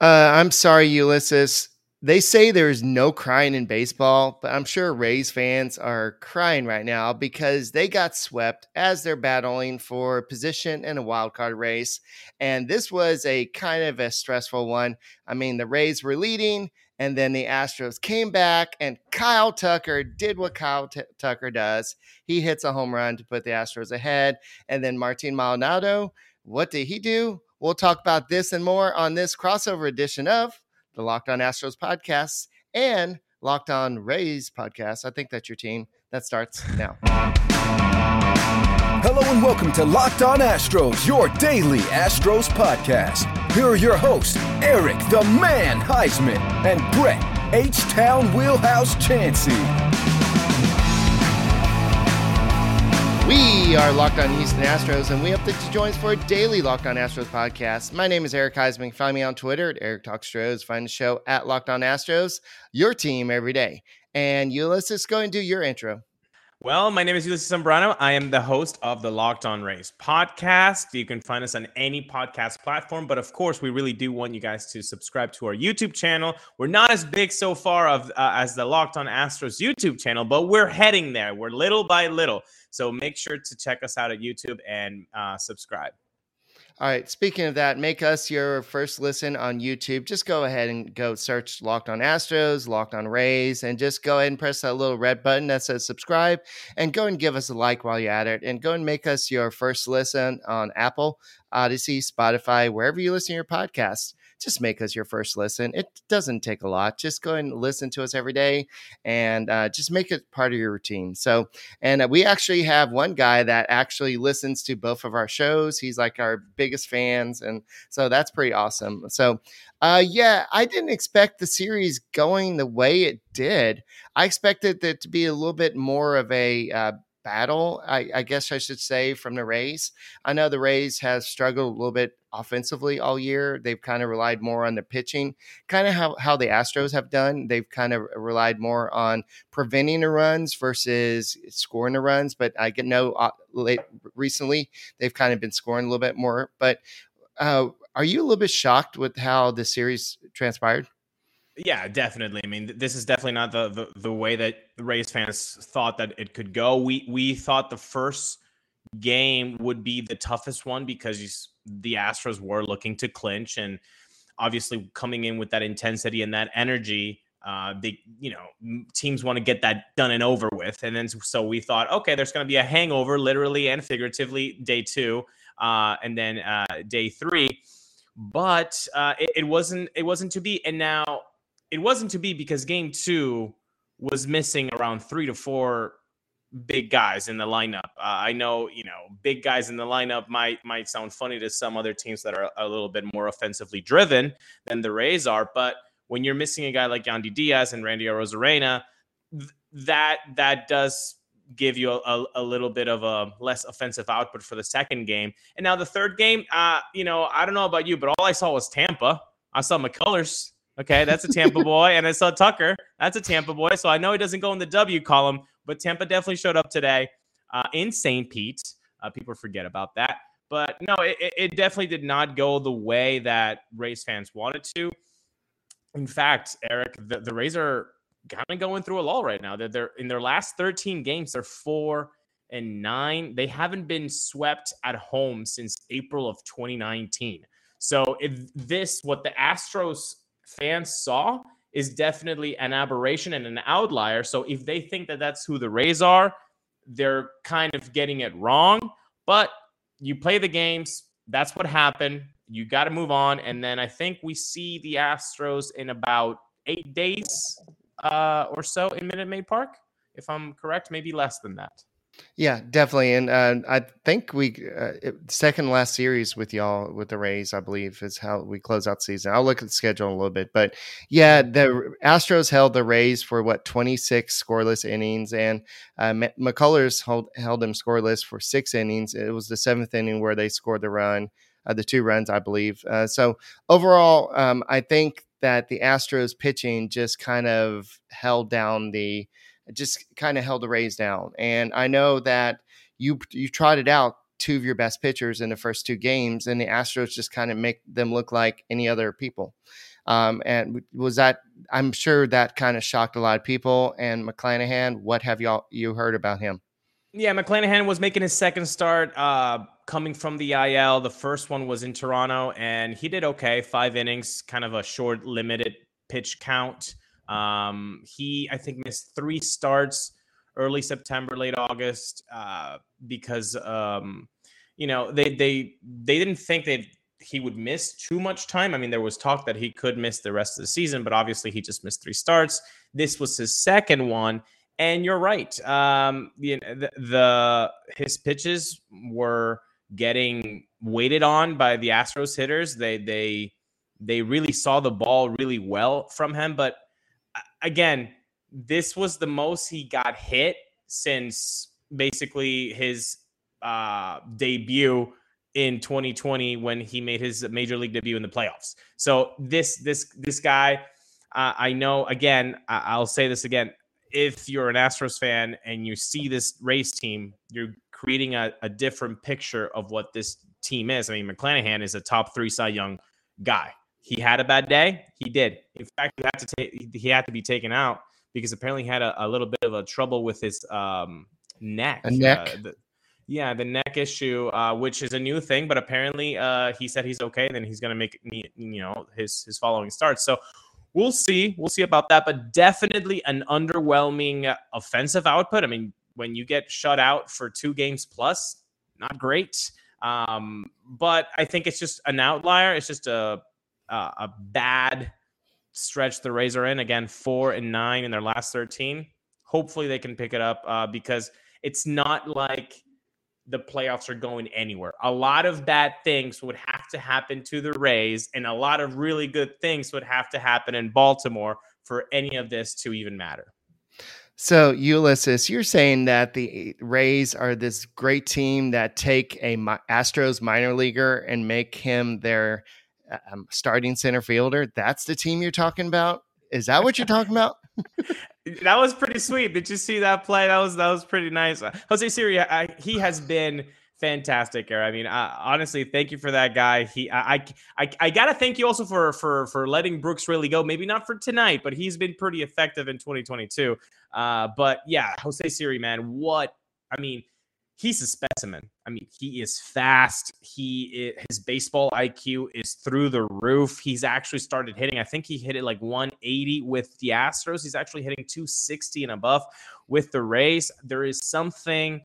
Uh, I'm sorry, Ulysses. They say there's no crying in baseball, but I'm sure Rays fans are crying right now because they got swept as they're battling for position in a wild card race. And this was a kind of a stressful one. I mean, the Rays were leading, and then the Astros came back, and Kyle Tucker did what Kyle T- Tucker does. He hits a home run to put the Astros ahead. And then Martin Maldonado, what did he do? We'll talk about this and more on this crossover edition of the Locked On Astros podcast and Locked On Rays podcast. I think that's your team. That starts now. Hello and welcome to Locked On Astros, your daily Astros podcast. Here are your hosts, Eric the Man Heisman and Brett H Town Wheelhouse Chansey. We are Locked On Houston Astros, and we hope that you join us for a daily Locked On Astros podcast. My name is Eric Heisman. Find me on Twitter at Eric Talks Stros. Find the show at Locked On Astros, your team every day. And Ulysses, go and do your intro. Well, my name is Ulysses Zambrano. I am the host of the Locked On Rays podcast. You can find us on any podcast platform, but of course, we really do want you guys to subscribe to our YouTube channel. We're not as big so far of uh, as the Locked On Astros YouTube channel, but we're heading there. We're little by little. So make sure to check us out at YouTube and uh, subscribe. All right. Speaking of that, make us your first listen on YouTube. Just go ahead and go search Locked on Astros, Locked on Rays, and just go ahead and press that little red button that says subscribe and go and give us a like while you're at it. And go and make us your first listen on Apple, Audacy, Spotify, wherever you listen to your podcasts just make us your first listen. It doesn't take a lot. Just go and listen to us every day and uh, just make it part of your routine. So, and uh, we actually have one guy that actually listens to both of our shows. He's like our biggest fans. And so that's pretty awesome. So, uh, yeah, I didn't expect the series going the way it did. I expected it to be a little bit more of a uh, battle, I, I, guess I should say, from the Rays. I know the Rays have struggled a little bit offensively all year. They've kind of relied more on the pitching, kind of how, how the Astros have done. They've kind of relied more on preventing the runs versus scoring the runs. But I get no uh, late, recently, they've kind of been scoring a little bit more. But uh, are you a little bit shocked with how the series transpired? Yeah, definitely. I mean, this is definitely not the, the the way that Rays fans thought that it could go. We we thought the first game would be the toughest one because the Astros were looking to clinch and obviously coming in with that intensity and that energy. Uh, they, you know, teams want to get that done and over with, and then so we thought, okay, there's going to be a hangover, literally and figuratively, day two, uh, and then uh, day three, but uh, it, it wasn't. It wasn't to be, and now it wasn't to be because game two was missing around three to four big guys in the lineup. Uh, I know, you know, big guys in the lineup might might sound funny to some other teams that are a little bit more offensively driven than the Rays are, but when you're missing a guy like Yandy Diaz and Randy Arozarena, th- that that does give you a, a, little bit of a less offensive output for the second game. And now the third game, uh, you know, I don't know about you, but all I saw was Tampa. I saw McCullers Okay, that's a Tampa boy. And I saw Tucker. That's a Tampa boy. So I know he doesn't go in the W column, but Tampa definitely showed up today uh, in St. Pete. Uh, people forget about that. But no, it, it definitely did not go the way that Rays fans wanted to. In fact, Eric, the, the Rays are kind of going through a lull right now. They're, they're in their last 13 games, they're four and nine. They haven't been swept at home since April of 2019. So if this, what the Astros fans saw is definitely an aberration and an outlier. So if they think that that's who the Rays are, they're kind of getting it wrong. But you play the games, that's what happened. You got to move on. And then I think we see the Astros in about eight days uh, or so in Minute Maid Park, if I'm correct, maybe less than that. Yeah, definitely, and uh, I think we uh, second last series with y'all with the Rays, I believe, is how we close out the season. I'll look at the schedule in a little bit, but yeah, the Astros held the Rays for what twenty six scoreless innings, and uh, McCullers held held them scoreless for six innings. It was the seventh inning where they scored the run, uh, the two runs, I believe. Uh, so overall, um, I think that the Astros pitching just kind of held down the just kind of held the Rays down. And I know that you you trotted out two of your best pitchers in the first two games, and the Astros just kind of make them look like any other people. Um, and was that? I'm sure that kind of shocked a lot of people. And McClanahan, what have y'all you heard about him? Yeah, McClanahan was making his second start, uh, coming from the IL. The first one was in Toronto, and he did okay. Five innings, kind of a short, limited pitch count. Um, he, I think, missed three starts early September, late August, uh, because um, you know they they they didn't think that he would miss too much time. I mean, there was talk that he could miss the rest of the season, but obviously he just missed three starts. This was his second one, and you're right. Um, you the, the his pitches were getting weighted on by the Astros hitters. They they they really saw the ball really well from him, but again, this was the most he got hit since basically his uh, debut in 2020 when he made his major league debut in the playoffs. So this this this guy, uh, I know. Again, I- will say this again. If you're an Astros fan and you see this Rays team, you're creating a, a different picture of what this team is. I mean, McClanahan is a top three Cy Young guy. He had a bad day. He did. In fact, he had to take. He had to be taken out because apparently he had a, a little bit of a trouble with his um, neck. A neck. Uh, the, yeah, the neck issue, uh, which is a new thing, but apparently uh, he said he's okay. Then he's going to make you know his his following starts. So we'll see. We'll see about that. But definitely an underwhelming offensive output. I mean, when you get shut out for two games plus, not great. Um, but I think it's just an outlier. It's just a a, a bad stretch the Rays are in. Again, four and nine in their last thirteen. Hopefully they can pick it up uh, because it's not like the playoffs are going anywhere. A lot of bad things would have to happen to the Rays, and a lot of really good things would have to happen in Baltimore for any of this to even matter. So, Ulysses, you're saying that the Rays are this great team that take a Astros minor leaguer and make him their um, starting center fielder. That's the team you're talking about. Is that what you're talking about? that was pretty sweet. Did you see that play? That was that was pretty nice. Jose Siri, I, he has been fantastic. I mean, uh, honestly, thank you for that guy. He, I, I, I gotta thank you also for for for letting Brooks Raley go. Maybe not for tonight, but he's been pretty effective in 2022. Uh, but yeah, Jose Siri, man, what I mean he's a specimen. I mean, he is fast. He his baseball IQ is through the roof. He's actually started hitting. I think he hit it like 180 with the Astros. He's actually hitting 260 and above with the Rays. There is something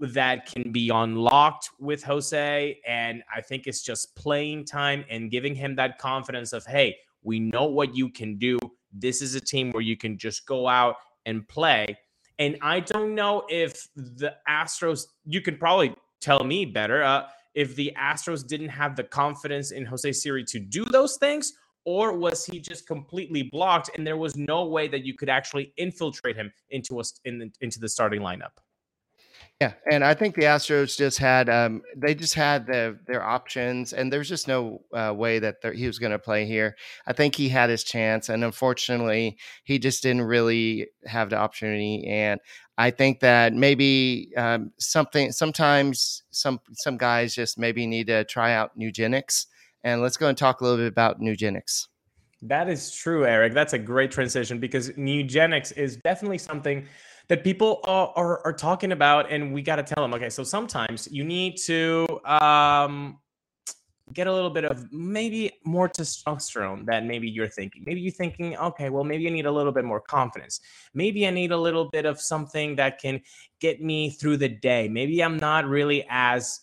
that can be unlocked with Jose, and I think it's just playing time and giving him that confidence of, hey, we know what you can do. This is a team where you can just go out and play and I don't know if the Astros, you could probably tell me better, uh, if the Astros didn't have the confidence in Jose Siri to do those things, or was he just completely blocked and there was no way that you could actually infiltrate him into us in, into the starting lineup? Yeah, and I think the Astros just had um, they just had the, their options, and there's just no uh, way that he was going to play here. I think he had his chance, and unfortunately, he just didn't really have the opportunity. And I think that maybe um, something sometimes some some guys just maybe need to try out Nugenix. And let's go and talk a little bit about Nugenix. That is true, Eric. That's a great transition because Nugenix is definitely something that people are, are, are talking about, and we got to tell them, okay, so sometimes you need to um, get a little bit of maybe more testosterone than maybe you're thinking. Maybe you're thinking, okay, well, maybe I need a little bit more confidence. Maybe I need a little bit of something that can get me through the day. Maybe I'm not really as,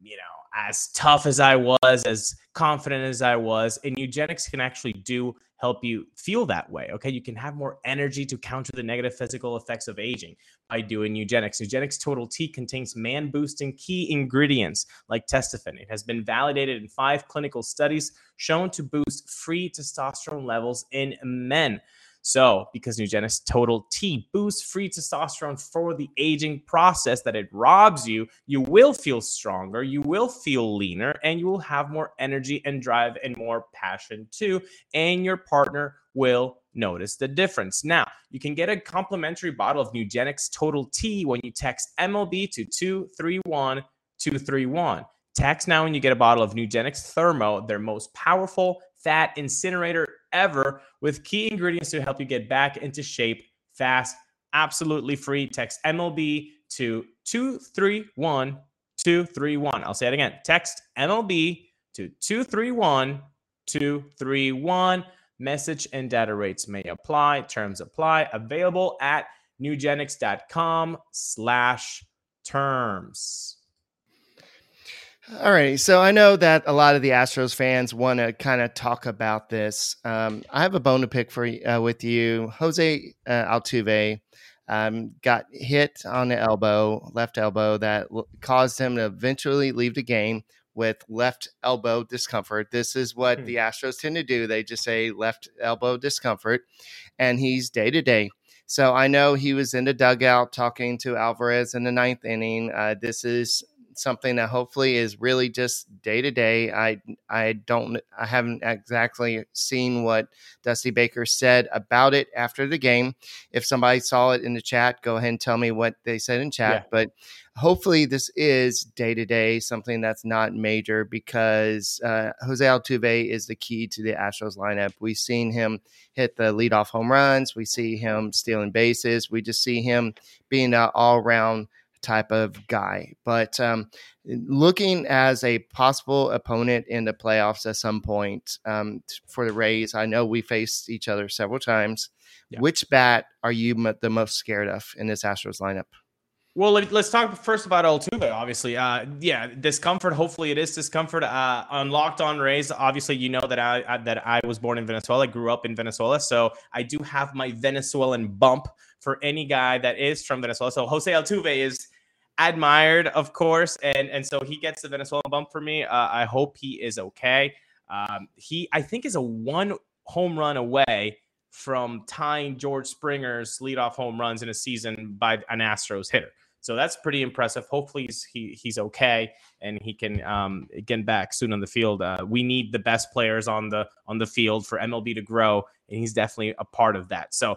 you know, as tough as I was, as confident as I was. And Nugenix can actually do help you feel that way. Okay. You can have more energy to counter the negative physical effects of aging by doing Nugenix. Nugenix Total T contains man boosting key ingredients like testosterone. It has been validated in five clinical studies shown to boost free testosterone levels in men. So, because Nugenix Total T boosts free testosterone for the aging process that it robs you, you will feel stronger, you will feel leaner, and you will have more energy and drive and more passion too. And your partner will notice the difference. Now, you can get a complimentary bottle of Nugenix Total T when you text MLB to 231 231. Text now when you get a bottle of Nugenix Thermo, their most powerful fat incinerator ever, with key ingredients to help you get back into shape fast, absolutely free. Text MLB to 231 231. I'll say it again. Text MLB to 231 231. Message and data rates may apply. Terms apply. Available at nugenix.com slash terms. All right. So I know that a lot of the Astros fans want to kind of talk about this. Um, I have a bone to pick for uh, with you. Jose uh, Altuve um, got hit on the elbow, left elbow, that l- caused him to eventually leave the game with left elbow discomfort. This is what Hmm. the Astros tend to do. They just say left elbow discomfort, and he's day to day. So I know he was in the dugout talking to Alvarez in the ninth inning. Uh, this is something that hopefully is really just day to day. I I don't I haven't exactly seen what Dusty Baker said about it after the game. If somebody saw it in the chat, go ahead and tell me what they said in chat. Yeah. But hopefully this is day to day, something that's not major because uh, Jose Altuve is the key to the Astros lineup. We've seen him hit the leadoff home runs. We see him stealing bases. We just see him being an all around type of guy. But um, looking as a possible opponent in the playoffs at some point um, for the Rays, I know we faced each other several times. Yeah. Which bat are you m- the most scared of in this Astros lineup? Well, let, us talk first about Altuve. Obviously, uh, yeah, discomfort. Hopefully, it is discomfort. Uh, on Locked On Rays, obviously, you know that I, I that I was born in Venezuela, grew up in Venezuela, so I do have my Venezuelan bump for any guy that is from Venezuela. So Jose Altuve is admired, of course, and and so he gets the Venezuelan bump for me. Uh, I hope he is okay. Um, he, I think, is a one home run away from tying George Springer's leadoff home runs in a season by an Astros hitter. So that's pretty impressive. Hopefully he's he, he's okay and he can um, get back soon on the field. Uh, we need the best players on the on the field for MLB to grow, and he's definitely a part of that. So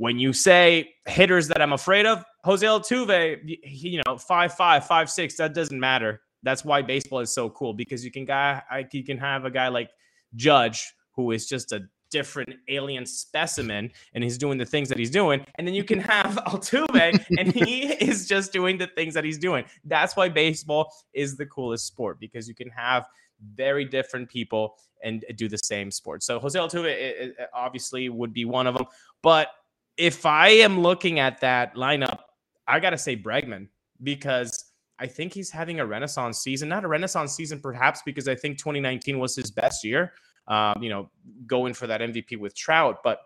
when you say hitters that I'm afraid of, Jose Altuve, you know, five five, five six, that doesn't matter. That's why baseball is so cool because you can guy you can have a guy like Judge who is just a different alien specimen and he's doing the things that he's doing and then you can have Altuve and he is just doing the things that he's doing that's why baseball is the coolest sport because you can have very different people and do the same sport so Jose Altuve obviously would be one of them but if I am looking at that lineup I got to say Bregman because I think he's having a renaissance season not a renaissance season perhaps because I think 2019 was his best year um, you know, going for that MVP with Trout. But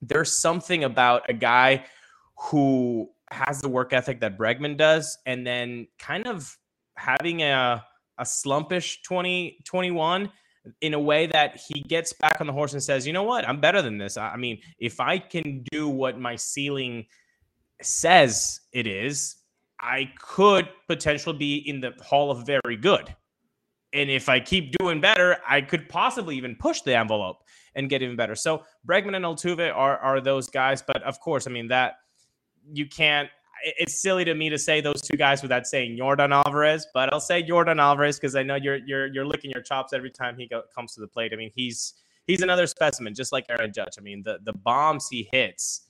there's something about a guy who has the work ethic that Bregman does, and then kind of having a a slumpish 2021 in a way that he gets back on the horse and says, you know what, I'm better than this. I mean, if I can do what my ceiling says it is, I could potentially be in the hall of very good. And if I keep doing better, I could possibly even push the envelope and get even better. So Bregman and Altuve are are those guys, but of course, I mean that you can't. It's silly to me to say those two guys without saying Yordan Alvarez, but I'll say Yordan Alvarez because I know you're you're you're licking your chops every time he go, comes to the plate. I mean, he's he's another specimen, just like Aaron Judge. I mean, the the bombs he hits,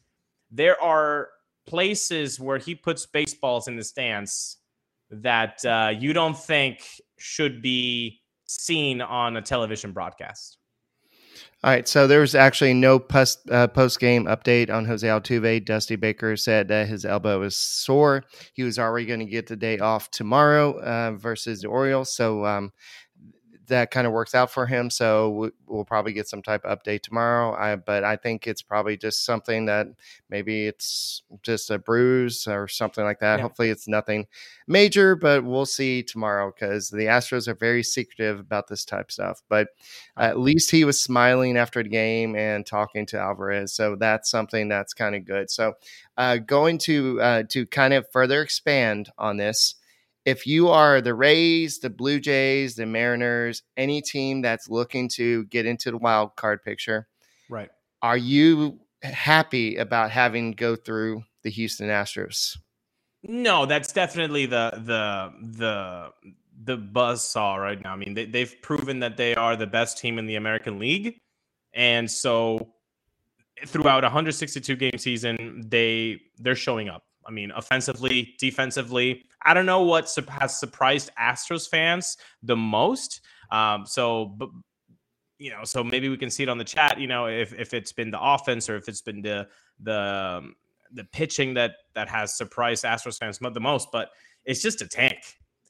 there are places where he puts baseballs in the stands that uh, you don't think should be seen on a television broadcast. All right, so there was actually no post uh, post game update on Jose Altuve. Dusty Baker said that his elbow was sore. He was already going to get the day off tomorrow uh, versus the Orioles, so um, that kind of works out for him. So we- we'll probably get some type of update tomorrow. I, but I think it's probably just something that maybe it's just a bruise or something like that. Yeah. Hopefully, it's nothing major, but we'll see tomorrow because the Astros are very secretive about this type of stuff. But at least he was smiling after the game and talking to Alvarez, so that's something that's kind of good. So, uh, going to uh, to kind of further expand on this, if you are the Rays, the Blue Jays, the Mariners, any team that's looking to get into the wild card picture, Right. are you happy about having go through the Houston Astros? No, that's definitely the the the the buzz saw right now. I mean, they, they've proven that they are the best team in the American League, and so throughout a 162 game season, they they're showing up. I mean, offensively, defensively. I don't know what has surprised Astros fans the most. Um, so, but you know, so maybe we can see it on the chat. You know, if if it's been the offense or if it's been the the um, the pitching that that has surprised Astros fans the most. But it's just a tank.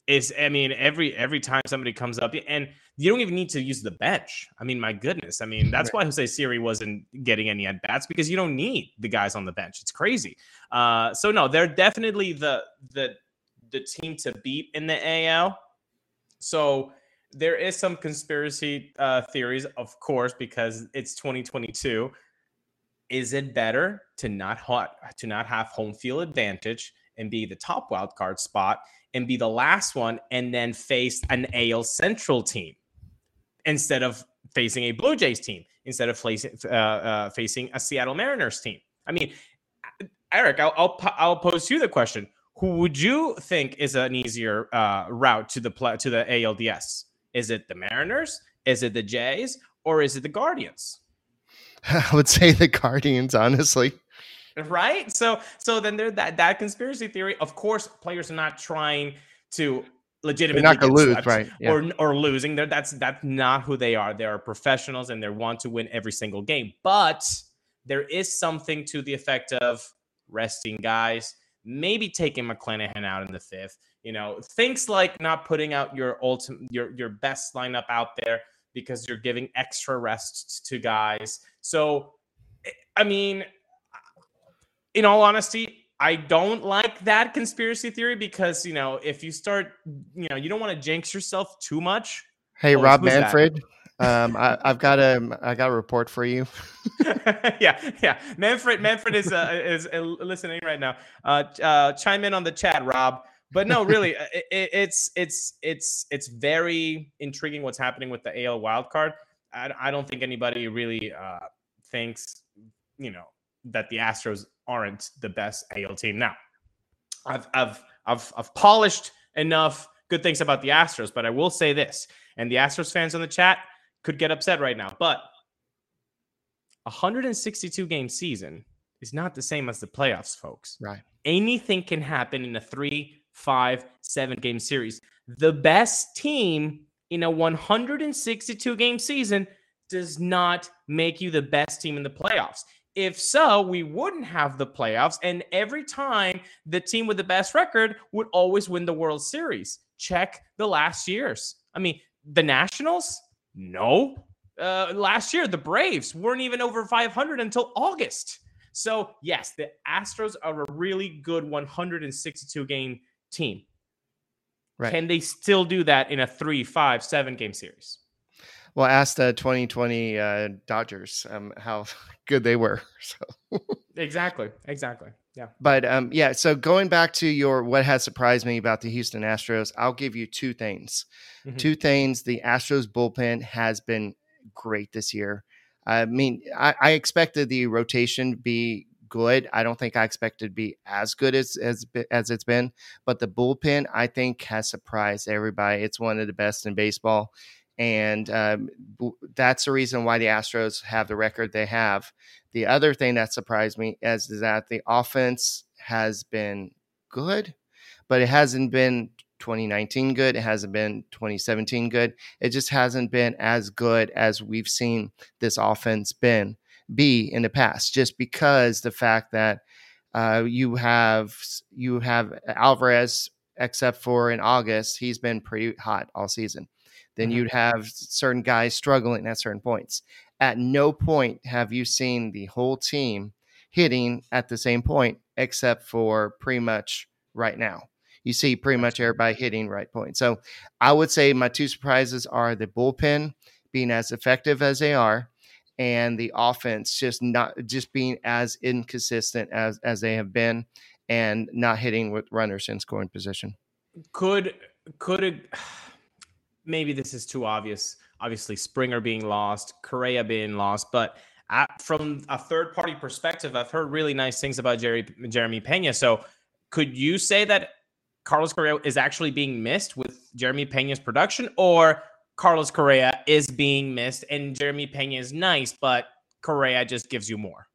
It's I mean every every time somebody comes up and you don't even need to use the bench. I mean, my goodness. I mean, that's why Jose Siri wasn't getting any at bats because you don't need the guys on the bench. It's crazy. Uh, so no, they're definitely the the the team to beat in the AL. So there is some conspiracy uh, theories, of course, because it's 2022. Is it better to not ha- to not have home field advantage and be the top wild card spot and be the last one and then face an AL Central team instead of facing a Blue Jays team instead of facing uh, uh, facing a Seattle Mariners team? I mean, Eric, I'll, I'll I'll pose you the question: Who would you think is an easier uh, route to the to the ALDS? Is it the Mariners? Is it the Jays? Or is it the Guardians? I would say the Guardians, honestly. Right. So so then there that that conspiracy theory. Of course, players are not trying to legitimately They're not to lose, right? Yeah. Or or losing. They're, that's that's not who they are. They are professionals and they want to win every single game. But there is something to the effect of resting guys, maybe taking McClanahan out in the fifth. You know, things like not putting out your ultimate your your best lineup out there because you're giving extra rests to guys. So, I mean, in all honesty, I don't like that conspiracy theory because you know if you start, you know, you don't want to jinx yourself too much. Hey, oh, Rob Manfred. um, I, have got a I got a report for you. yeah, yeah. Manfred Manfred is uh, is uh, listening right now. Uh, uh, chime in on the chat, Rob. But no, really, uh, it, it's it's it's it's very intriguing what's happening with the AL wildcard. I, I don't think anybody really uh, thinks you know that the Astros aren't the best AL team. Now, I've I've I've I've polished enough good things about the Astros, but I will say this, and the Astros fans in the chat could get upset right now, but 162 game season is not the same as the playoffs, folks. Right. Anything can happen in a three, five, seven game series. The best team in a 162 game season does not make you the best team in the playoffs. If so, we wouldn't have the playoffs. And every time the team with the best record would always win the World Series. Check the last years. I mean, the Nationals? No. Uh, last year, the Braves weren't even over 500 until August. So, yes, the Astros are a really good 162 game team. Right. Can they still do that in a three, five, seven game series? Well, ask the 2020 uh, Dodgers um, how good they were. So exactly, exactly, yeah. But um, yeah. So going back to your what has surprised me about the Houston Astros, I'll give you two things. Mm-hmm. Two things. The Astros bullpen has been great this year. I mean, I, I expected the rotation be good. I don't think I expected to be as good as as as it's been, but the bullpen I think has surprised everybody. It's one of the best in baseball, and um, that's the reason why the Astros have the record they have. The other thing that surprised me is, is that the offense has been good, but it hasn't been 2019 good. It hasn't been 2017 good. It just hasn't been as good as we've seen this offense been be in the past. Just because the fact that uh, you have you have Alvarez, except for in August, he's been pretty hot all season then mm-hmm. you'd have certain guys struggling at certain points. At no point have you seen the whole team hitting at the same point, except for pretty much right now. You see pretty much everybody hitting right point. So I would say my two surprises are the bullpen being as effective as they are, and the offense just not just being as inconsistent as as they have been, and not hitting with runners in scoring position. Could could it? maybe this is too obvious. Obviously, Springer being lost, Correa being lost, but from a third party perspective, I've heard really nice things about Jerry, Jeremy Pena. So could you say that Carlos Correa is actually being missed with Jeremy Pena's production, or Carlos Correa is being missed and Jeremy Pena is nice, but Correa just gives you more?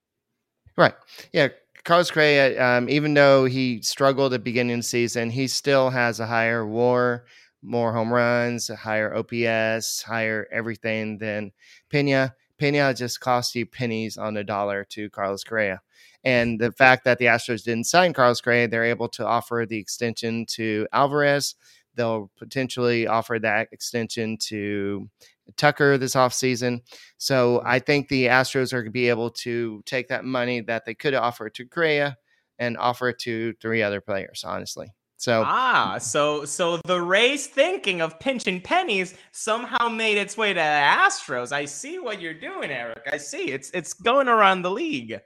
Right. Yeah. Carlos Correa, um, even though he struggled at beginning of the season, he still has a higher WAR, more home runs, higher OPS, higher everything than Pena. Pena just cost you pennies on the dollar to Carlos Correa. And the fact that the Astros didn't sign Carlos Correa, they're able to offer the extension to Alvarez. They'll potentially offer that extension to Tucker this offseason. So I think the Astros are going to be able to take that money that they could offer to Correa and offer it to three other players, honestly. So ah, so so the Rays thinking of pinching pennies somehow made its way to the Astros. I see what you're doing, Eric. I see it's it's going around the league.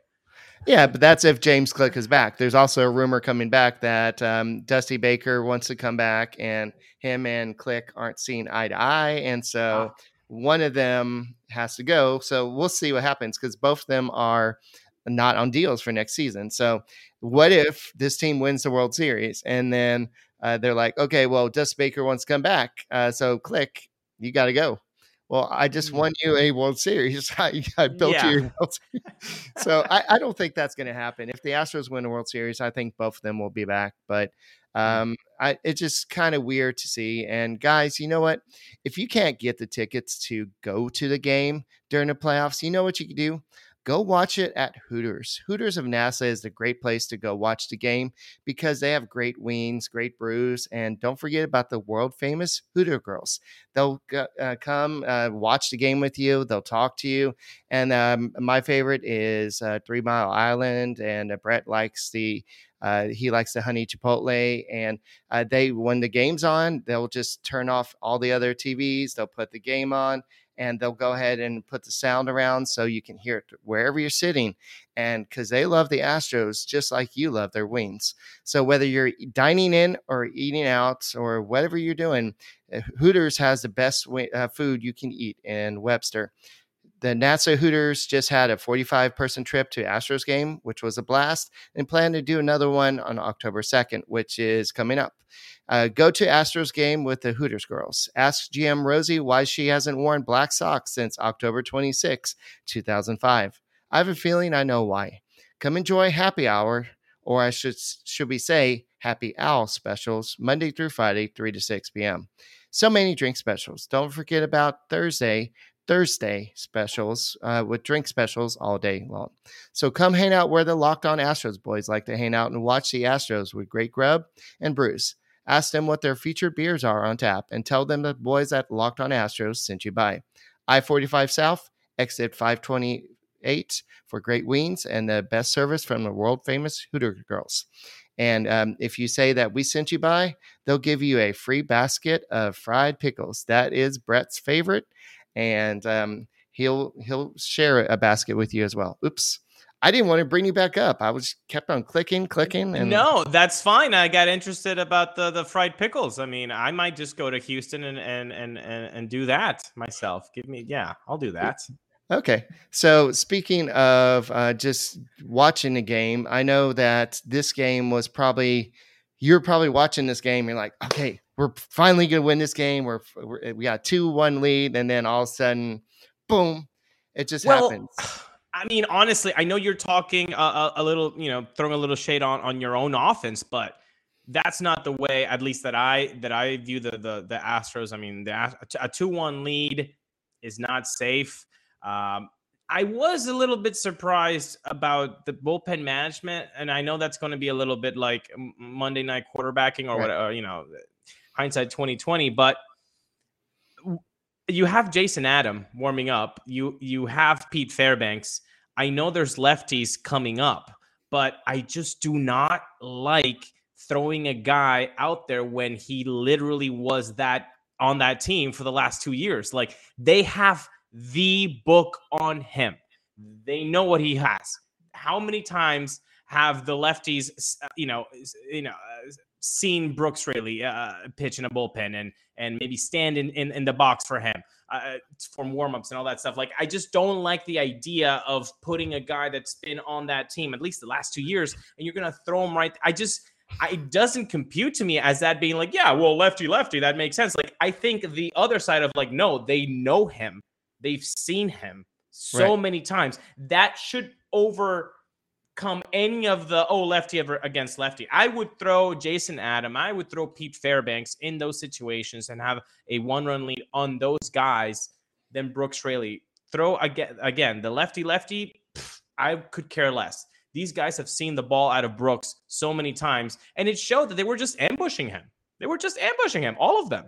Yeah, but that's if James Click is back. There's also a rumor coming back that um, Dusty Baker wants to come back, and him and Click aren't seeing eye to eye, and so ah. one of them has to go. So we'll see what happens because both of them are not on deals for next season. So what if this team wins the World Series and then uh, they're like, okay, well, Dust Baker wants to come back, uh, so Click, you got to go. Well, I just mm. won you a World Series. I, I built yeah. you World Series. so I, I, don't think that's going to happen. If the Astros win a World Series, I think both of them will be back. But mm. um, I, it's just kind of weird to see. And guys, you know what? If you can't get the tickets to go to the game during the playoffs, you know what you can do? Go watch it at Hooters. Hooters of NASA is a great place to go watch the game because they have great wings, great brews, and don't forget about the world famous Hooter girls. They'll uh, come uh, watch the game with you. They'll talk to you. And um, my favorite is uh, Three Mile Island, and uh, Brett likes the. Uh, he likes the honey chipotle, and uh, they when the game's on, they'll just turn off all the other TVs. They'll put the game on, and they'll go ahead and put the sound around so you can hear it wherever you're sitting. And because they love the Astros just like you love their wings. So whether you're dining in or eating out or whatever you're doing, eh, Hooters has the best uh, food you can eat in Webster the NASA Hooters just had a 45 person trip to Astros game, which was a blast, and plan to do another one on October 2nd, which is coming up. Uh, go to Astros game with the Hooters girls. Ask GM Rosie why she hasn't worn black socks since October 26, 2005. I have a feeling I know why. Come enjoy happy hour, or I should should we say happy owl specials, Monday through Friday, 3 to 6 p.m. So many drink specials. Don't forget about Thursday, Thursday specials uh, with drink specials all day long. So come hang out where the Locked On Astros boys like to hang out and watch the Astros with great grub and brews. Ask them what their featured beers are on tap and tell them the boys at Locked On Astros sent you by. I 45 South, exit 528 for great wings and the best service from the world famous Hooter Girls. And um, if you say that we sent you by, they'll give you a free basket of fried pickles. That is Brett's favorite and um, he'll he'll share a basket with you as well. Oops. I didn't want to bring you back up. I was kept on clicking, clicking, and no, that's fine. I got interested about the the fried pickles. I mean, I might just go to Houston and and and and, and do that myself. Give me, yeah, I'll do that. Okay. So speaking of uh, just watching the game, I know that this game was probably you're probably watching this game. You're like, okay, we're finally going to win this game. We're, we're, we got two one lead, and then all of a sudden, boom, it just well, happens. I mean, honestly, I know you're talking a, a, a, little, you know, throwing a little shade on on your own offense, but that's not the way, at least that I that I view the the the Astros. I mean, the a two one lead is not safe. Um, I was a little bit surprised about the bullpen management, and I know that's going to be a little bit like Monday night quarterbacking or right. whatever, you know, hindsight 2020. But you have Jason Adam warming up. You you have Pete Fairbanks. I know there's lefties coming up, but I just do not like throwing a guy out there when he literally was that on that team for the last two years. Like they have the book on him. They know what he has. How many times have the lefties, you know, you know, seen Brooks Raley uh, pitch in a bullpen and and maybe stand in in, in the box for him uh, for warmups and all that stuff. Like I just don't like the idea of putting a guy that's been on that team at least the last two years and you're gonna throw him right. I just it doesn't compute to me as that being like, yeah, well, lefty, lefty, that makes sense. Like, I think the other side of like, no, they know him, they've seen him so right. many times. That should overcome any of the oh lefty ever against lefty. I would throw Jason Adam, I would throw Pete Fairbanks in those situations and have a one-run lead on those guys. Then Brooks Raley throw again, again the lefty lefty. I could care less. These guys have seen the ball out of Brooks so many times, and it showed that they were just ambushing him. They were just ambushing him, all of them.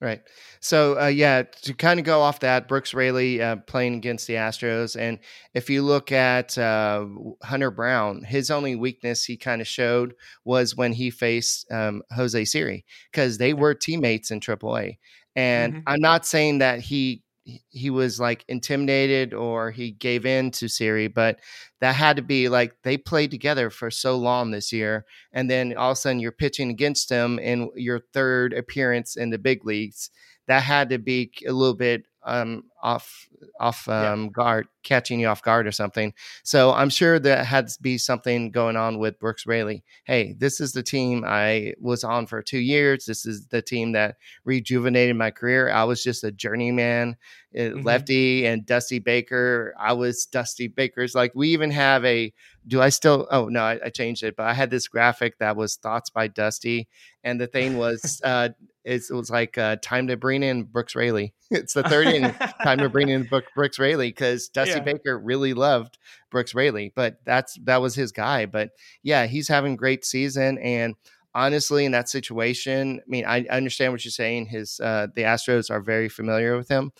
Right. So, uh, yeah, to kind of go off that, Brooks Raley uh, playing against the Astros. And if you look at uh, Hunter Brown, his only weakness he kind of showed was when he faced um, Jose Siri because they were teammates in AAA. And mm-hmm. I'm not saying that he he was like intimidated or he gave in to Siri, but that had to be like they played together for so long this year. And then all of a sudden you're pitching against him in your third appearance in the big leagues. That had to be a little bit um, off off um, yeah. guard, catching you off guard or something. So I'm sure that had to be something going on with Brooks Raley. Hey, this is the team I was on for two years. This is the team that rejuvenated my career. I was just a journeyman, uh, mm-hmm. lefty, and Dusty Baker. I was Dusty Baker's. Like we even have a. Do I still? Oh no, I, I changed it. But I had this graphic that was thoughts by Dusty, and the thing was. uh, it was like uh, time to bring in Brooks Raley. It's the third inning, time to bring in Brooks Raley because Dusty yeah. Baker really loved Brooks Raley, but that's that was his guy. But yeah, he's having great season, and honestly, in that situation, I mean, I, I understand what you're saying. His uh, the Astros are very familiar with him,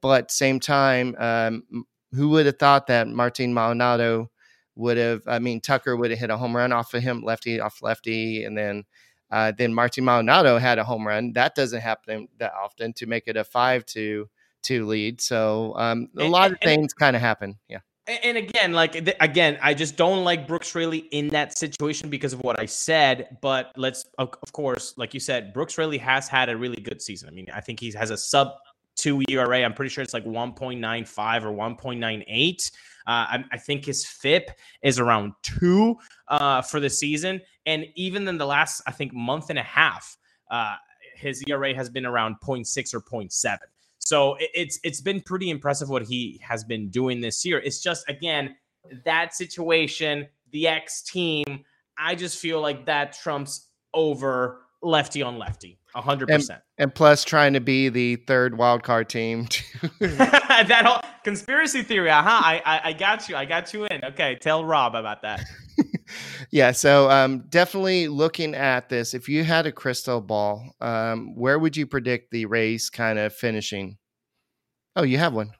but same time, um, who would have thought that Martin Maldonado would have? I mean, Tucker would have hit a home run off of him, lefty off lefty, and then uh, then Martin Maldonado had a home run. That doesn't happen that often to make it a five to two lead. So um, a and, lot of things kind of happen. Yeah. And again, like again, I just don't like Brooks Raley in that situation because of what I said. But let's, of course, like you said, Brooks Raley has had a really good season. I mean, I think he has a sub two ERA. I'm pretty sure it's like 1.95 or 1.98. Uh, I, I, think his FIP is around two uh, for the season, and even in the last, I think, month and a half, uh, his ERA has been around 0.6 or 0.7. So it's it's been pretty impressive what he has been doing this year. It's just again that situation, the X team. I just feel like that trumps over lefty on lefty, hundred percent. And plus, trying to be the third wild card team. that whole conspiracy theory. Uh huh. I, I I got you. I got you in. Okay, tell Rob about that. yeah, so um, definitely looking at this, if you had a crystal ball, um, where would you predict the Rays kind of finishing? Oh, you have one.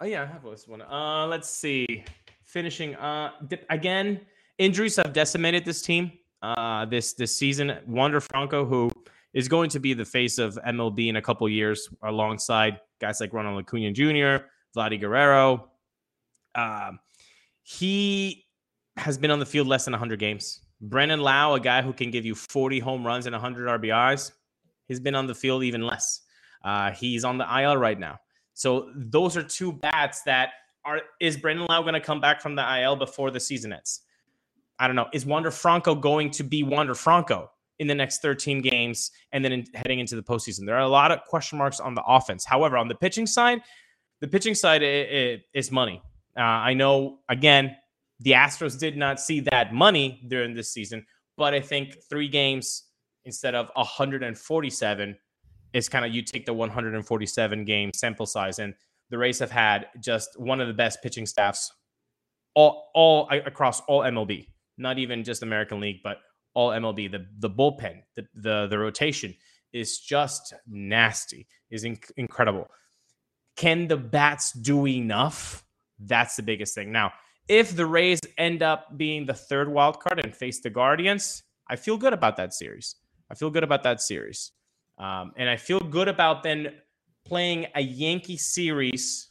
Oh yeah, I have this one. Uh, let's see. Finishing. Uh, again, injuries have decimated this team. Uh, this this season. Wander Franco, who is going to be the face of MLB in a couple years, alongside guys like Ronald Acuna Jr., Vladdy Guerrero. Uh, he has been on the field less than 100 games. Brandon Lowe, a guy who can give you 40 home runs and 100 RBIs, he's been on the field even less. Uh, he's on the IL right now. So those are two bats that are. Is Brandon Lowe going to come back from the IL before the season ends? I don't know. Is Wander Franco going to be Wander Franco in the next 13 games and then in, heading into the postseason? There are a lot of question marks on the offense. However, on the pitching side, the pitching side it, money. Uh, I know, again, the Astros did not see that money during this season, but I think three games instead of 147 is kind of you take the 147 game sample size, and the Rays have had just one of the best pitching staffs all all across all MLB, not even just American League, but all MLB. The the bullpen, the the, the rotation is just nasty, is inc- incredible. Can the bats do enough? That's the biggest thing. Now, if the Rays end up being the third wild card and face the Guardians, I feel good about that series. I feel good about that series. Um, and I feel good about then playing a Yankee series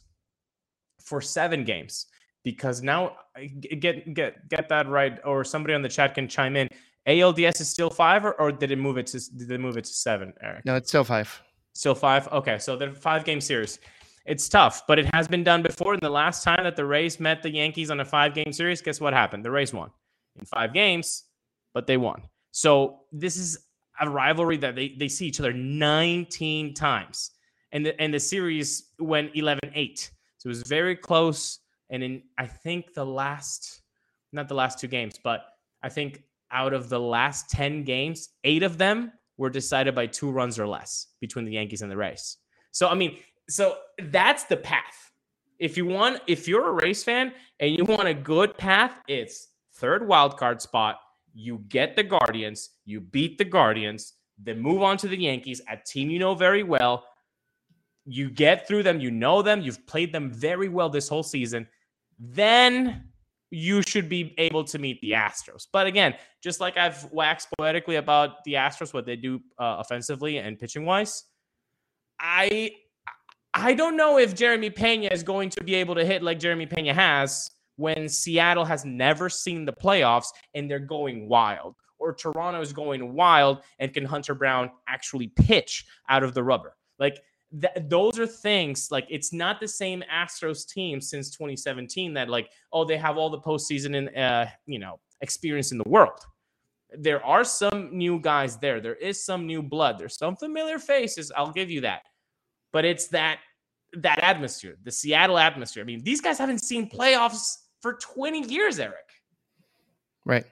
for seven games because now get get get that right or somebody on the chat can chime in. Alds is still five or, or did it move it to did they move it to seven eric? No it's still five. Still five? Okay so they're five game series it's tough, but it has been done before. And the last time that the Rays met the Yankees on a five game series, guess what happened? The Rays won in five games, but they won. So this is a rivalry that they, they see each other 19 times. And the, and the series went 11 8. So it was very close. And in, I think, the last, not the last two games, but I think out of the last 10 games, eight of them were decided by two runs or less between the Yankees and the Rays. So, I mean, so that's the path. If you want, if you're a Rays fan and you want a good path, it's third wild card spot. You get the Guardians, you beat the Guardians, then move on to the Yankees, a team you know very well. You get through them, you know them, you've played them very well this whole season. Then you should be able to meet the Astros. But again, just like I've waxed poetically about the Astros, what they do uh, offensively and pitching wise, I I don't know if Jeremy Pena is going to be able to hit like Jeremy Pena has when Seattle has never seen the playoffs and they're going wild, or Toronto is going wild and can Hunter Brown actually pitch out of the rubber. Like th- those are things like it's not the same Astros team since 2017 that like oh they have all the postseason and uh, you know experience in the world. There are some new guys there. There is some new blood. There's some familiar faces. I'll give you that, but it's that that atmosphere, the Seattle atmosphere. I mean, these guys haven't seen playoffs for 20 years, Eric. Right.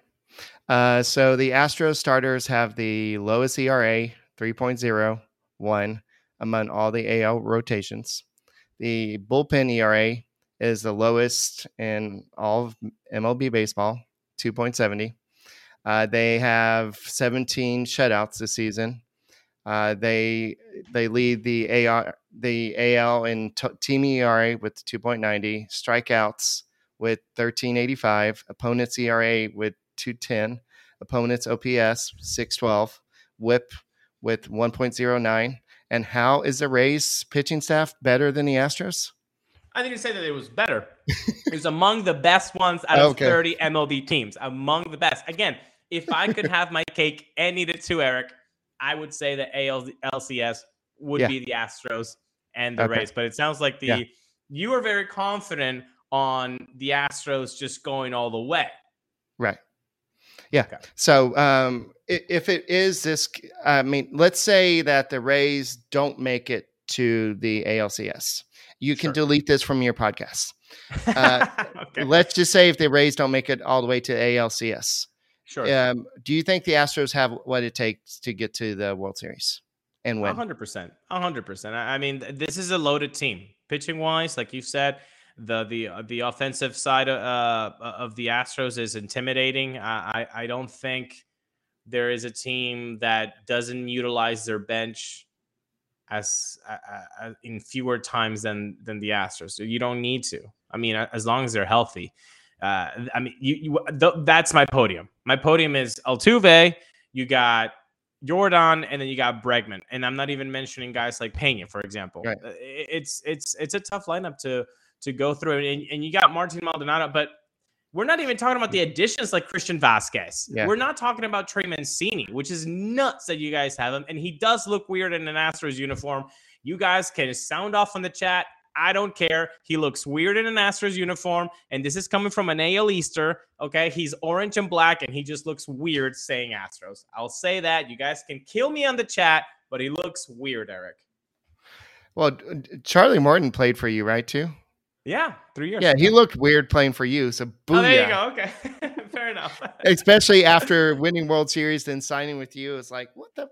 Uh, so the Astros starters have the lowest ERA, 3.01 among all the AL rotations. The bullpen ERA is the lowest in all of MLB baseball, 2.70. Uh, they have 17 shutouts this season. Uh, they they lead the AR the AL in t- team ERA with 2.90, strikeouts with 1385, opponents ERA with 210, opponents OPS 612, WHIP with 1.09, and how is the Rays pitching staff better than the Astros? I didn't say that it was better. it was among the best ones out of okay. 30 MLB teams. Among the best. Again, if I could have my cake and eat it too, Eric, I would say that ALCS would yeah. be the Astros and the okay. Rays. But it sounds like the yeah. you are very confident on the Astros just going all the way. Right. Yeah. Okay. So um, if it is this, I mean, let's say that the Rays don't make it to the ALCS. You can delete this from your podcast. Uh, okay. Let's just say if the Rays don't make it all the way to ALCS. Sure. Um, do you think the Astros have what it takes to get to the World Series and win? 100%. 100%. I mean, this is a loaded team. Pitching wise, like you said, the the uh, the offensive side uh, uh, of the Astros is intimidating. I, I, don't think there is a team that doesn't utilize their bench as uh, uh, in fewer times than than the Astros. So you don't need to. I mean, as long as they're healthy. Uh, I mean, you, you th- that's my podium. My podium is Altuve. You got Yordan, and then you got Bregman, and I'm not even mentioning guys like Pena, for example. Right. It's it's it's a tough lineup to to go through. And, and you got Martin Maldonado, but we're not even talking about the additions like Christian Vázquez. Yeah. We're not talking about Trey Mancini, which is nuts that you guys have him. And he does look weird in an Astros uniform. You guys can sound off on the chat. I don't care. He looks weird in an Astros uniform. And this is coming from an AL Easter. Okay. He's orange and black, and he just looks weird saying Astros. I'll say that. You guys can kill me on the chat, but he looks weird, Eric. Well, Charlie Morton played for you, right? Too. Yeah, three years. Yeah, he looked weird playing for you. So booyah. Oh, there you go. Okay, fair enough. Especially after winning World Series, then signing with you, it's like what the.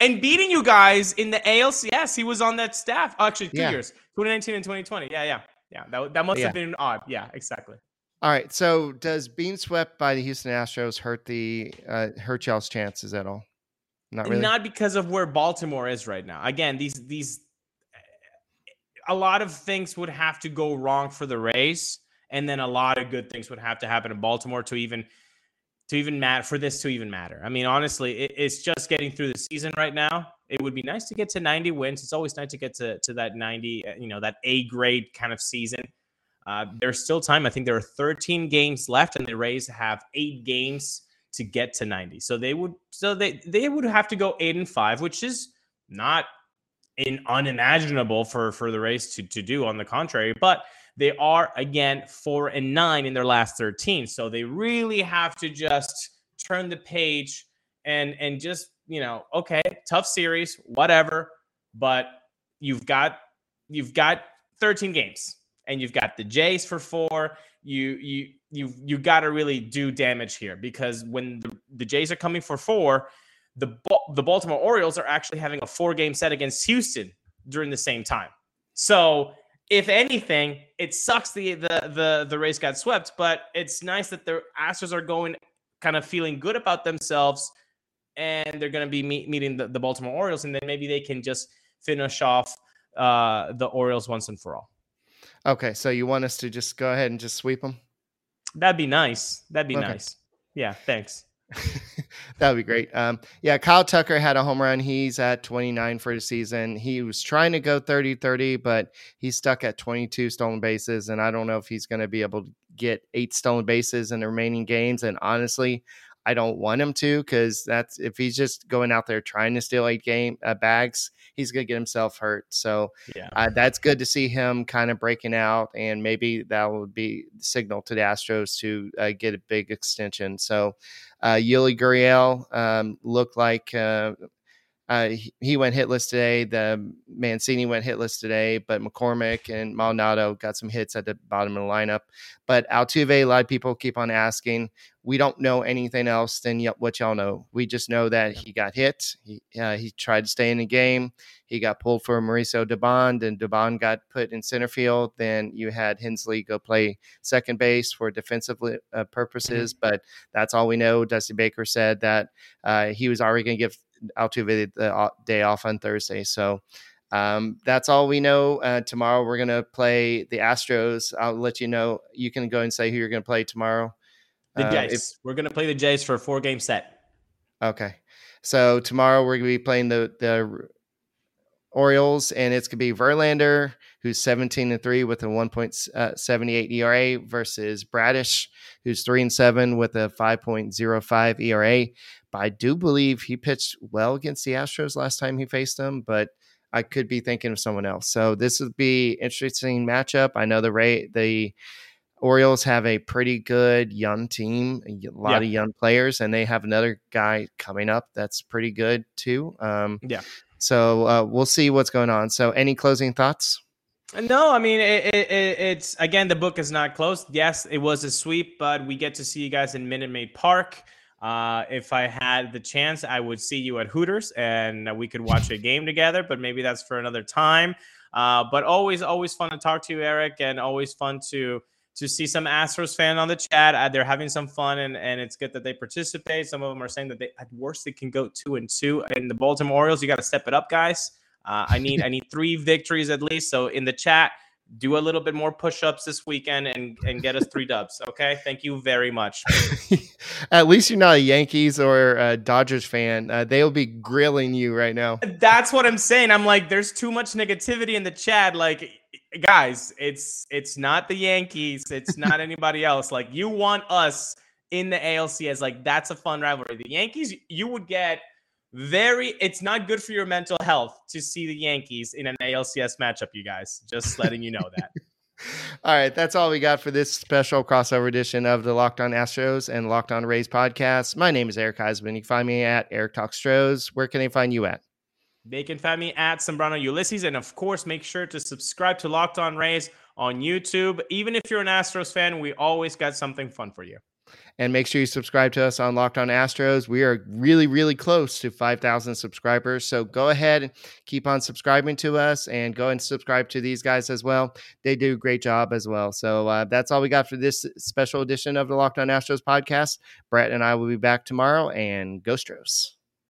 And beating you guys in the ALCS, he was on that staff. Oh, actually, two yeah. years, 2019 and 2020. Yeah, yeah, yeah. That that must yeah. have been odd. Yeah, exactly. All right. So, does being swept by the Houston Astros hurt the uh, hurt y'all's chances at all? Not really. Not because of where Baltimore is right now. Again, these these a lot of things would have to go wrong for the Rays, and then a lot of good things would have to happen in Baltimore to even to even matter for this to even matter. I mean, honestly, it, it's just getting through the season right now. It would be nice to get to 90 wins. It's always nice to get to to that 90, uh, you know, that A grade kind of season. Uh, there's still time. I think there are 13 games left, and the Rays have eight games to get to 90. So they would so they they would have to go eight and five, which is not in unimaginable for for the Rays to to do. On the contrary, but they are again four and nine in their last 13. So they really have to just turn the page and and just you know, okay, tough series, whatever, but you've got you've got 13 games and you've got the Jays for four. You you you you got to really do damage here because when the, the Jays are coming for four, the the Baltimore Orioles are actually having a four game set against Houston during the same time. So if anything, it sucks the the the the Rays got swept, but it's nice that the Astros are going kind of feeling good about themselves and they're going to be meet, meeting the, the Baltimore Orioles and then maybe they can just finish off uh, the Orioles once and for all. Okay, so you want us to just go ahead and just sweep them? That'd be nice. That'd be okay. nice. Yeah, thanks. that would be great. Um, yeah, Kyle Tucker had a home run. He's at 29 for the season. He was trying to go 30 30, but he's stuck at 22 stolen bases. And I don't know if he's going to be able to get eight stolen bases in the remaining games. And honestly, I don't want him to because that's if he's just going out there trying to steal eight game uh, bags, he's going to get himself hurt. So yeah, uh, that's good to see him kind of breaking out, and maybe that would be signal to the Astros to uh, get a big extension. So uh, Yuli Gurriel um, looked like uh, uh, he, he, went hitless today. The Mancini went hitless today, but McCormick and Maldonado got some hits at the bottom of the lineup. But Altuve, a lot of people keep on asking. We don't know anything else than what y'all know. We just know that he got hit. He uh, he tried to stay in the game. He got pulled for Mauricio Dubon, and Dubon got put in center field. Then you had Hensley go play second base for defensive uh, mm-hmm. purposes. But that's all we know. Dusty Baker said that uh, he was already going to give Altuve the day off on Thursday. So um, that's all we know. Uh, tomorrow we're gonna play the Astros. I'll let you know. You can go and say who you're gonna play tomorrow. The uh, Jays. If, we're gonna play the Jays for a four game set. Okay, so tomorrow we're gonna be playing the the Orioles, and it's gonna be Verlander, who's 17 and three with a 1.78 ERA, versus Bradish, who's three and seven with a 5.05 ERA. But I do believe he pitched well against the Astros last time he faced them, but I could be thinking of someone else. So this would be interesting matchup. I know the Ray the Orioles have a pretty good young team, a lot yeah. of young players, and they have another guy coming up that's pretty good too. Um, yeah. So uh, we'll see what's going on. So, any closing thoughts? No, I mean it, it, it's again the book is not closed. Yes, it was a sweep, but we get to see you guys in Minute Maid Park. Uh, if I had the chance, I would see you at Hooters and we could watch a game together, but maybe that's for another time. Uh, but always, always fun to talk to you, Eric, and always fun to to see some Astros fan on the chat. Uh, they're having some fun, and, and it's good that they participate. Some of them are saying that they at worst they can go two and two. And the Baltimore Orioles, you got to step it up, guys. Uh, I need I need three victories at least. So in the chat, do a little bit more push-ups this weekend and and get us three dubs okay thank you very much at least you're not a yankees or a dodgers fan uh, they'll be grilling you right now that's what i'm saying i'm like there's too much negativity in the chat like guys it's it's not the yankees it's not anybody else like you want us in the alcs like that's a fun rivalry the yankees you would get very it's not good for your mental health to see the Yankees in an ALCS matchup, you guys. Just letting you know that. all right, that's all we got for this special crossover edition of the Locked On Astros and Locked On Rays podcast. My name is Eric Heisman. You can find me at Eric Talk Stros. Where can they find you at? They Family at Sembrano Ulysses. And of course, make sure to subscribe to Locked On Rays on YouTube. Even if you're an Astros fan, we always got something fun for you. And make sure you subscribe to us on Locked On Astros. We are really, really close to 5,000 subscribers. So go ahead and keep on subscribing to us and go and subscribe to these guys as well. They do a great job as well. So uh, that's all we got for this special edition of the Locked On Astros podcast. Brett and I will be back tomorrow and Go Stros.